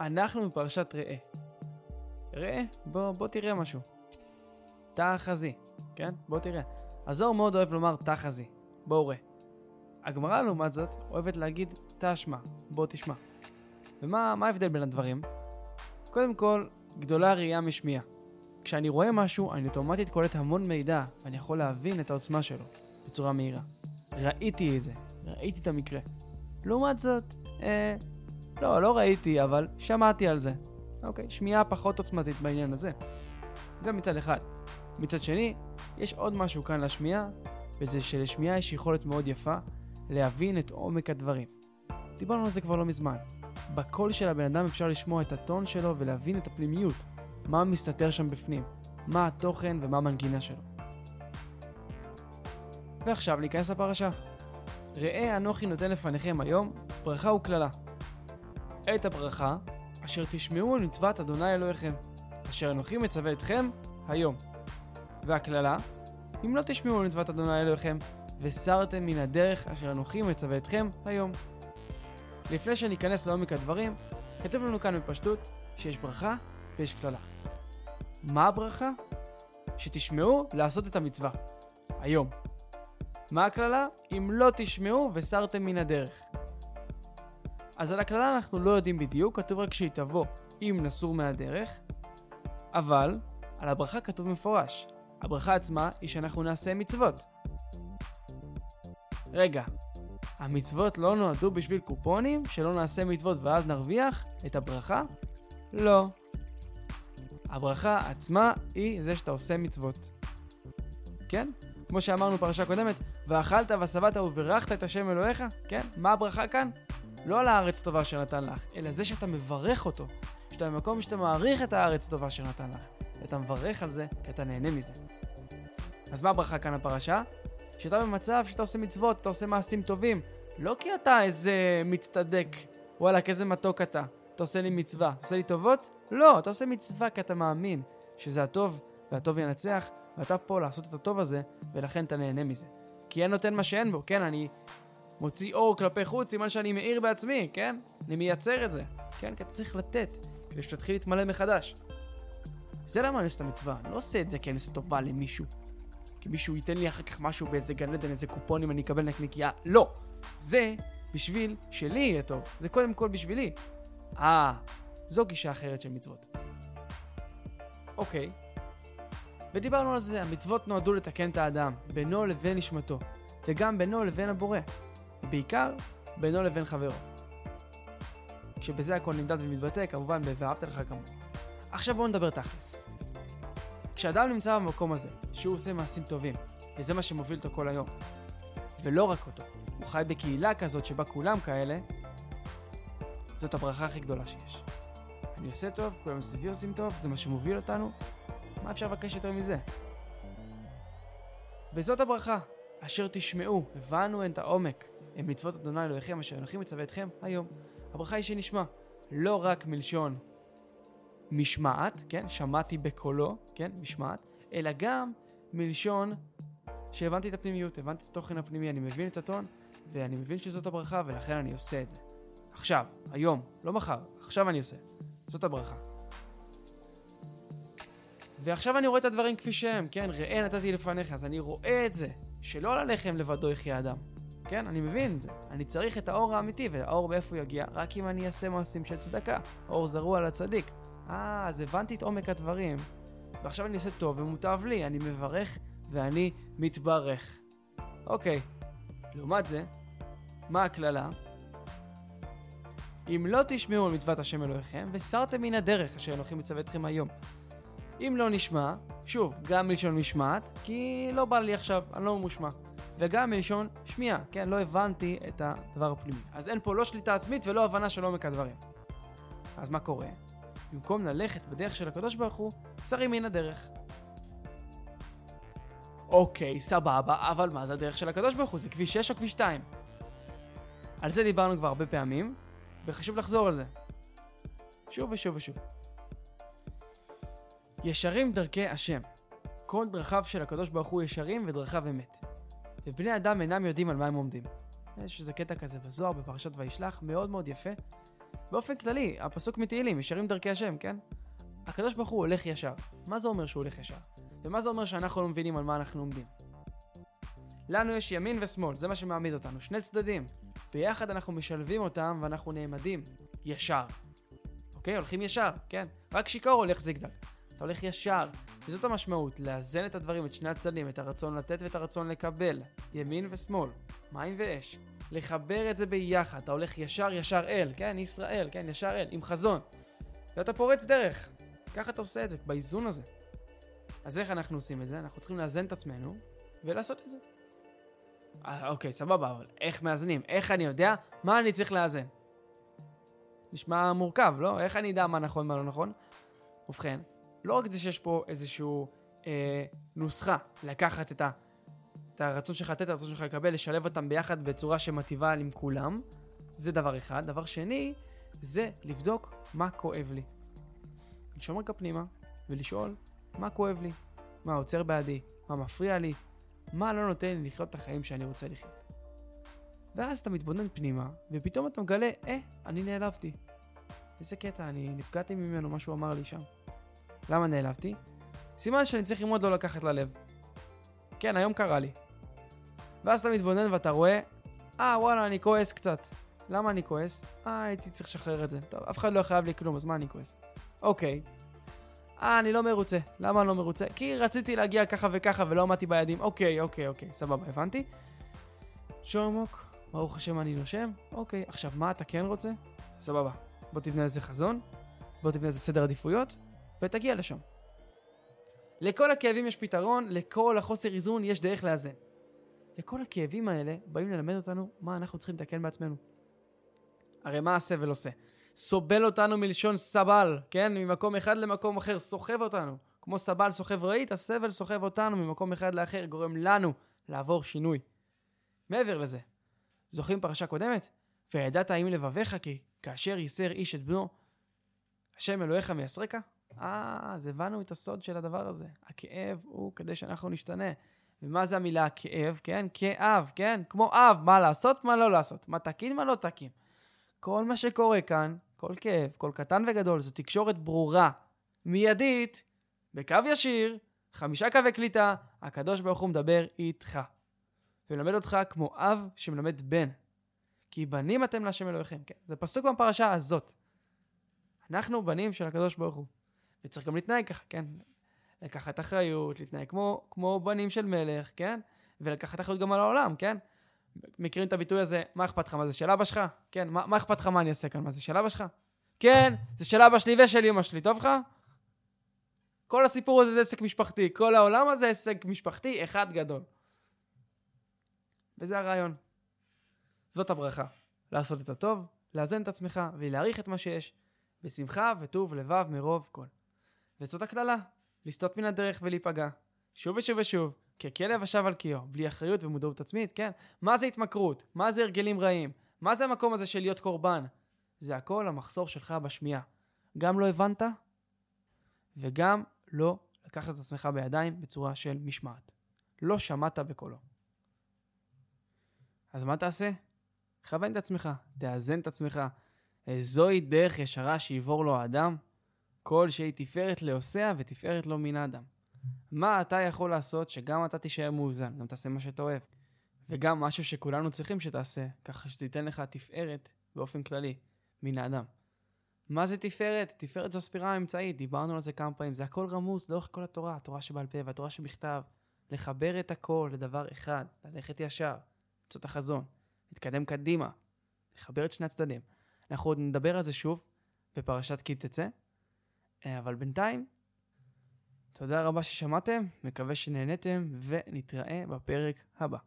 אנחנו בפרשת ראה. ראה, בוא, בוא תראה משהו. תחזי, כן? בוא תראה. הזוהר מאוד אוהב לומר תחזי, בואו ראה. הגמרא לעומת זאת אוהבת להגיד תשמע, בוא תשמע. ומה ההבדל בין הדברים? קודם כל, גדולה ראייה משמיעה. כשאני רואה משהו, אני אוטומטית קולט המון מידע, ואני יכול להבין את העוצמה שלו בצורה מהירה. ראיתי את זה, ראיתי את המקרה. לעומת זאת, אה, לא, לא ראיתי, אבל שמעתי על זה. אוקיי, שמיעה פחות עוצמתית בעניין הזה. זה מצד אחד. מצד שני, יש עוד משהו כאן לשמיעה, וזה שלשמיעה יש יכולת מאוד יפה להבין את עומק הדברים. דיברנו על זה כבר לא מזמן. בקול של הבן אדם אפשר לשמוע את הטון שלו ולהבין את הפנימיות, מה מסתתר שם בפנים, מה התוכן ומה המנגינה שלו. ועכשיו ניכנס לפרשה. ראה אנוכי נותן לפניכם היום ברכה וקללה. את הברכה אשר תשמעו על מצוות אדוני אלוהיכם, אשר אנוכי מצווה אתכם היום. והקללה, אם לא תשמעו על מצוות אדוני אלוהיכם, וסרתם מן הדרך אשר אנוכי מצווה אתכם היום. לפני שניכנס לעומק הדברים, כתוב לנו כאן בפשטות שיש ברכה ויש קללה. מה הברכה? שתשמעו לעשות את המצווה. היום. מה הקללה? אם לא תשמעו וסרתם מן הדרך. אז על הקללה אנחנו לא יודעים בדיוק, כתוב רק שהיא תבוא אם נסור מהדרך, אבל על הברכה כתוב מפורש. הברכה עצמה היא שאנחנו נעשה מצוות. רגע, המצוות לא נועדו בשביל קופונים, שלא נעשה מצוות ואז נרוויח את הברכה? לא. הברכה עצמה היא זה שאתה עושה מצוות. כן? כמו שאמרנו בפרשה קודמת, ואכלת ושבעת וברכת את השם אלוהיך, כן? מה הברכה כאן? לא על הארץ טובה שנתן לך, אלא זה שאתה מברך אותו. שאתה במקום שאתה מעריך את הארץ טובה שנתן לך. ואתה מברך על זה, כי אתה נהנה מזה. אז מה הברכה כאן הפרשה? שאתה במצב שאתה עושה מצוות, אתה עושה מעשים טובים. לא כי אתה איזה מצטדק, וואלכ, איזה מתוק אתה. אתה עושה לי מצווה. אתה עושה לי טובות? לא, אתה עושה מצווה כי אתה מאמין שזה הטוב, והטוב ינצח, ואתה פה לעשות את הטוב הזה, ולכן אתה נהנה מזה. כי אין נותן מה שאין בו, כן? אני מוציא אור כלפי חוץ, סימן שאני מאיר בעצמי, כן? אני מייצר את זה, כן? כי אתה צריך לתת, כדי שתתחיל להתמלא מחדש. זה למה אני עושה את המצווה, אני לא עושה את זה כי אני עושה טובה למישהו. כי מישהו ייתן לי אחר כך משהו באיזה גן עדן, איזה קופונים, אני אקבל נקניקייה. לא! זה בשביל שלי יהיה טוב. זה קודם כל בשבילי. אה, זו גישה אחרת של מצוות. אוקיי. ודיברנו על זה, המצוות נועדו לתקן את האדם, בינו לבין נשמתו, וגם בינו לבין הבורא. ובעיקר, בינו לבין חברו. כשבזה הכל נמדד ומתבטא, כמובן, ב"ואהבת לך כמוהו". עכשיו בואו נדבר תכלס. כשאדם נמצא במקום הזה, שהוא עושה מעשים טובים, וזה מה שמוביל אותו כל היום, ולא רק אותו, הוא חי בקהילה כזאת שבה כולם כאלה, זאת הברכה הכי גדולה שיש. אני עושה טוב, כולם סביבי עושים טוב, זה מה שמוביל אותנו, מה אפשר לבקש יותר מזה? וזאת הברכה, אשר תשמעו, הבנו את העומק, הם מצוות אדוני אלוהיכם אשר אנוכי מצווה אתכם היום. הברכה היא שנשמע, לא רק מלשון משמעת, כן? שמעתי בקולו, כן? משמעת, אלא גם מלשון שהבנתי את הפנימיות, הבנתי את התוכן הפנימי, אני מבין את הטון, ואני מבין שזאת הברכה, ולכן אני עושה את זה. עכשיו, היום, לא מחר, עכשיו אני עושה. זאת הברכה. ועכשיו אני רואה את הדברים כפי שהם, כן? ראה נתתי לפניך, אז אני רואה את זה, שלא על הלחם לבדו יחיה אדם. כן, אני מבין את זה. אני צריך את האור האמיתי, והאור מאיפה הוא יגיע? רק אם אני אעשה מעשים של צדקה. אור זרוע לצדיק. אה, אז הבנתי את עומק הדברים, ועכשיו אני עושה טוב ומוטב לי, אני מברך ואני מתברך. אוקיי, לעומת זה, מה הקללה? אם לא תשמעו על מצוות השם אלוהיכם, וסרתם מן הדרך אשר אנוכי מצווה אתכם היום. אם לא נשמע, שוב, גם מלשון משמעת, כי לא בא לי עכשיו, אני לא ממושמע. וגם מלשון שמיעה, כן? לא הבנתי את הדבר הפנימי. אז אין פה לא שליטה עצמית ולא הבנה של עומק הדברים. אז מה קורה? במקום ללכת בדרך של הקדוש ברוך הוא, שרים מן הדרך. אוקיי, סבבה, אבל מה זה הדרך של הקדוש ברוך הוא? זה כביש 6 או כביש 2? על זה דיברנו כבר הרבה פעמים, וחשוב לחזור על זה. שוב ושוב ושוב. ישרים דרכי השם. כל דרכיו של הקדוש ברוך הוא ישרים ודרכיו אמת. ובני אדם אינם יודעים על מה הם עומדים. יש איזה קטע כזה בזוהר בפרשת וישלח, מאוד מאוד יפה, באופן כללי, הפסוק מתהילים, ישרים דרכי השם, כן? הקדוש ברוך הוא הולך ישר. מה זה אומר שהוא הולך ישר? ומה זה אומר שאנחנו לא מבינים על מה אנחנו עומדים? לנו יש ימין ושמאל, זה מה שמעמיד אותנו, שני צדדים. ביחד אנחנו משלבים אותם ואנחנו נעמדים ישר. אוקיי? הולכים ישר, כן? רק שיכור הולך זיגזג. אתה הולך ישר, וזאת המשמעות, לאזן את הדברים, את שני הצדדים, את הרצון לתת ואת הרצון לקבל, ימין ושמאל, מים ואש. לחבר את זה ביחד, אתה הולך ישר ישר אל, כן? ישראל, כן? ישר אל, עם חזון. ואתה פורץ דרך. ככה אתה עושה את זה, באיזון הזה. אז איך אנחנו עושים את זה? אנחנו צריכים לאזן את עצמנו ולעשות את זה. אה, אוקיי, סבבה, אבל איך מאזנים? איך אני יודע מה אני צריך לאזן? נשמע מורכב, לא? איך אני אדע מה נכון, מה לא נכון? ובכן, לא רק זה שיש פה איזושהי אה, נוסחה לקחת את, ה, את הרצון שלך לתת, את הרצון שלך לקבל, לשלב אותם ביחד בצורה שמטיבה עם כולם, זה דבר אחד. דבר שני, זה לבדוק מה כואב לי. לשאול רגע פנימה ולשאול מה כואב לי, מה עוצר בעדי, מה מפריע לי, מה לא נותן לי לחיות את החיים שאני רוצה לחיות. ואז אתה מתבונן פנימה, ופתאום אתה מגלה, אה, אני נעלבתי. איזה קטע, אני נפגעתי ממנו, מה שהוא אמר לי שם. למה נעלבתי? סימן שאני צריך ללמוד לא לקחת ללב. כן, היום קרה לי. ואז אתה מתבונן ואתה רואה, אה, וואלה, אני כועס קצת. למה אני כועס? אה, הייתי צריך לשחרר את זה. טוב, אף אחד לא חייב לי כלום, אז מה אני כועס? אוקיי. אה, אני לא מרוצה. למה אני לא מרוצה? כי רציתי להגיע ככה וככה ולא עמדתי ביעדים. אוקיי, אוקיי, אוקיי, סבבה, הבנתי. שור עמוק, ברוך השם אני נושם. אוקיי, עכשיו, מה אתה כן רוצה? סבבה. בוא תבנה לזה חזון, בוא תבנה לזה סדר עדיפויות, ותגיע לשם. לכל הכאבים יש פתרון, לכל החוסר איזון יש דרך לאזן. וכל הכאבים האלה באים ללמד אותנו מה אנחנו צריכים לתקן בעצמנו. הרי מה הסבל עושה? סובל אותנו מלשון סבל, כן? ממקום אחד למקום אחר, סוחב אותנו. כמו סבל סוחב רהיט, הסבל סוחב אותנו ממקום אחד לאחר, גורם לנו לעבור שינוי. מעבר לזה, זוכרים פרשה קודמת? וידעת האם לבביך כי כאשר ייסר איש את בנו, השם אלוהיך מייסרקה? אה, אז הבנו את הסוד של הדבר הזה. הכאב הוא כדי שאנחנו נשתנה. ומה זה המילה כאב, כן? כאב, כן? כמו אב, מה לעשות, מה לא לעשות. מה תקין, מה לא תקין. כל מה שקורה כאן, כל כאב, כל קטן וגדול, זו תקשורת ברורה, מיידית, בקו ישיר, חמישה קווי קליטה, הקדוש ברוך הוא מדבר איתך. ומלמד אותך כמו אב שמלמד בן. כי בנים אתם להשם אלוהיכם, כן? זה פסוק בפרשה הזאת. אנחנו בנים של הקדוש ברוך הוא. וצריך גם להתנהג ככה, כן? לקחת אחריות, להתנהג כמו, כמו בנים של מלך, כן? ולקחת אחריות גם על העולם, כן? מכירים את הביטוי הזה, מה אכפת לך? מה זה של אבא שלך? כן, מה, מה אכפת לך מה אני אעשה כאן? מה זה של אבא שלך? כן, זה של אבא שלי ושל אמא שלי, טוב לך? כל הסיפור הזה זה עסק משפחתי, כל העולם הזה עסק משפחתי אחד גדול. וזה הרעיון. זאת הברכה. לעשות את הטוב, לאזן את עצמך ולהעריך את מה שיש, בשמחה וטוב לבב מרוב כל. וזאת הקללה, לסטות מן הדרך ולהיפגע. שוב ושוב ושוב, ככלב השב על קיו, בלי אחריות ומודעות עצמית, כן? מה זה התמכרות? מה זה הרגלים רעים? מה זה המקום הזה של להיות קורבן? זה הכל המחסור שלך בשמיעה. גם לא הבנת, וגם לא לקחת את עצמך בידיים בצורה של משמעת. לא שמעת בקולו. אז מה תעשה? כוון את עצמך, תאזן את עצמך. זוהי דרך ישרה שיבור לו האדם, כל שהיא תפארת לעושיה ותפארת לו מן האדם. מה אתה יכול לעשות שגם אתה תישאר מאוזן, גם תעשה מה שאתה אוהב. וגם משהו שכולנו צריכים שתעשה, ככה שזה ייתן לך תפארת באופן כללי, מן האדם. מה זה תפארת? תפארת זו הספירה האמצעית, דיברנו על זה כמה פעמים, זה הכל רמוס לאורך כל התורה, התורה שבעל פה והתורה שבכתב. לחבר את הכל לדבר אחד, ללכת ישר, למצוא את החזון, להתקדם קדימה, לחבר את שני הצדדים. אנחנו עוד נדבר על זה שוב בפרשת כי תצא, אבל בינתיים, תודה רבה ששמעתם, מקווה שנהניתם, ונתראה בפרק הבא.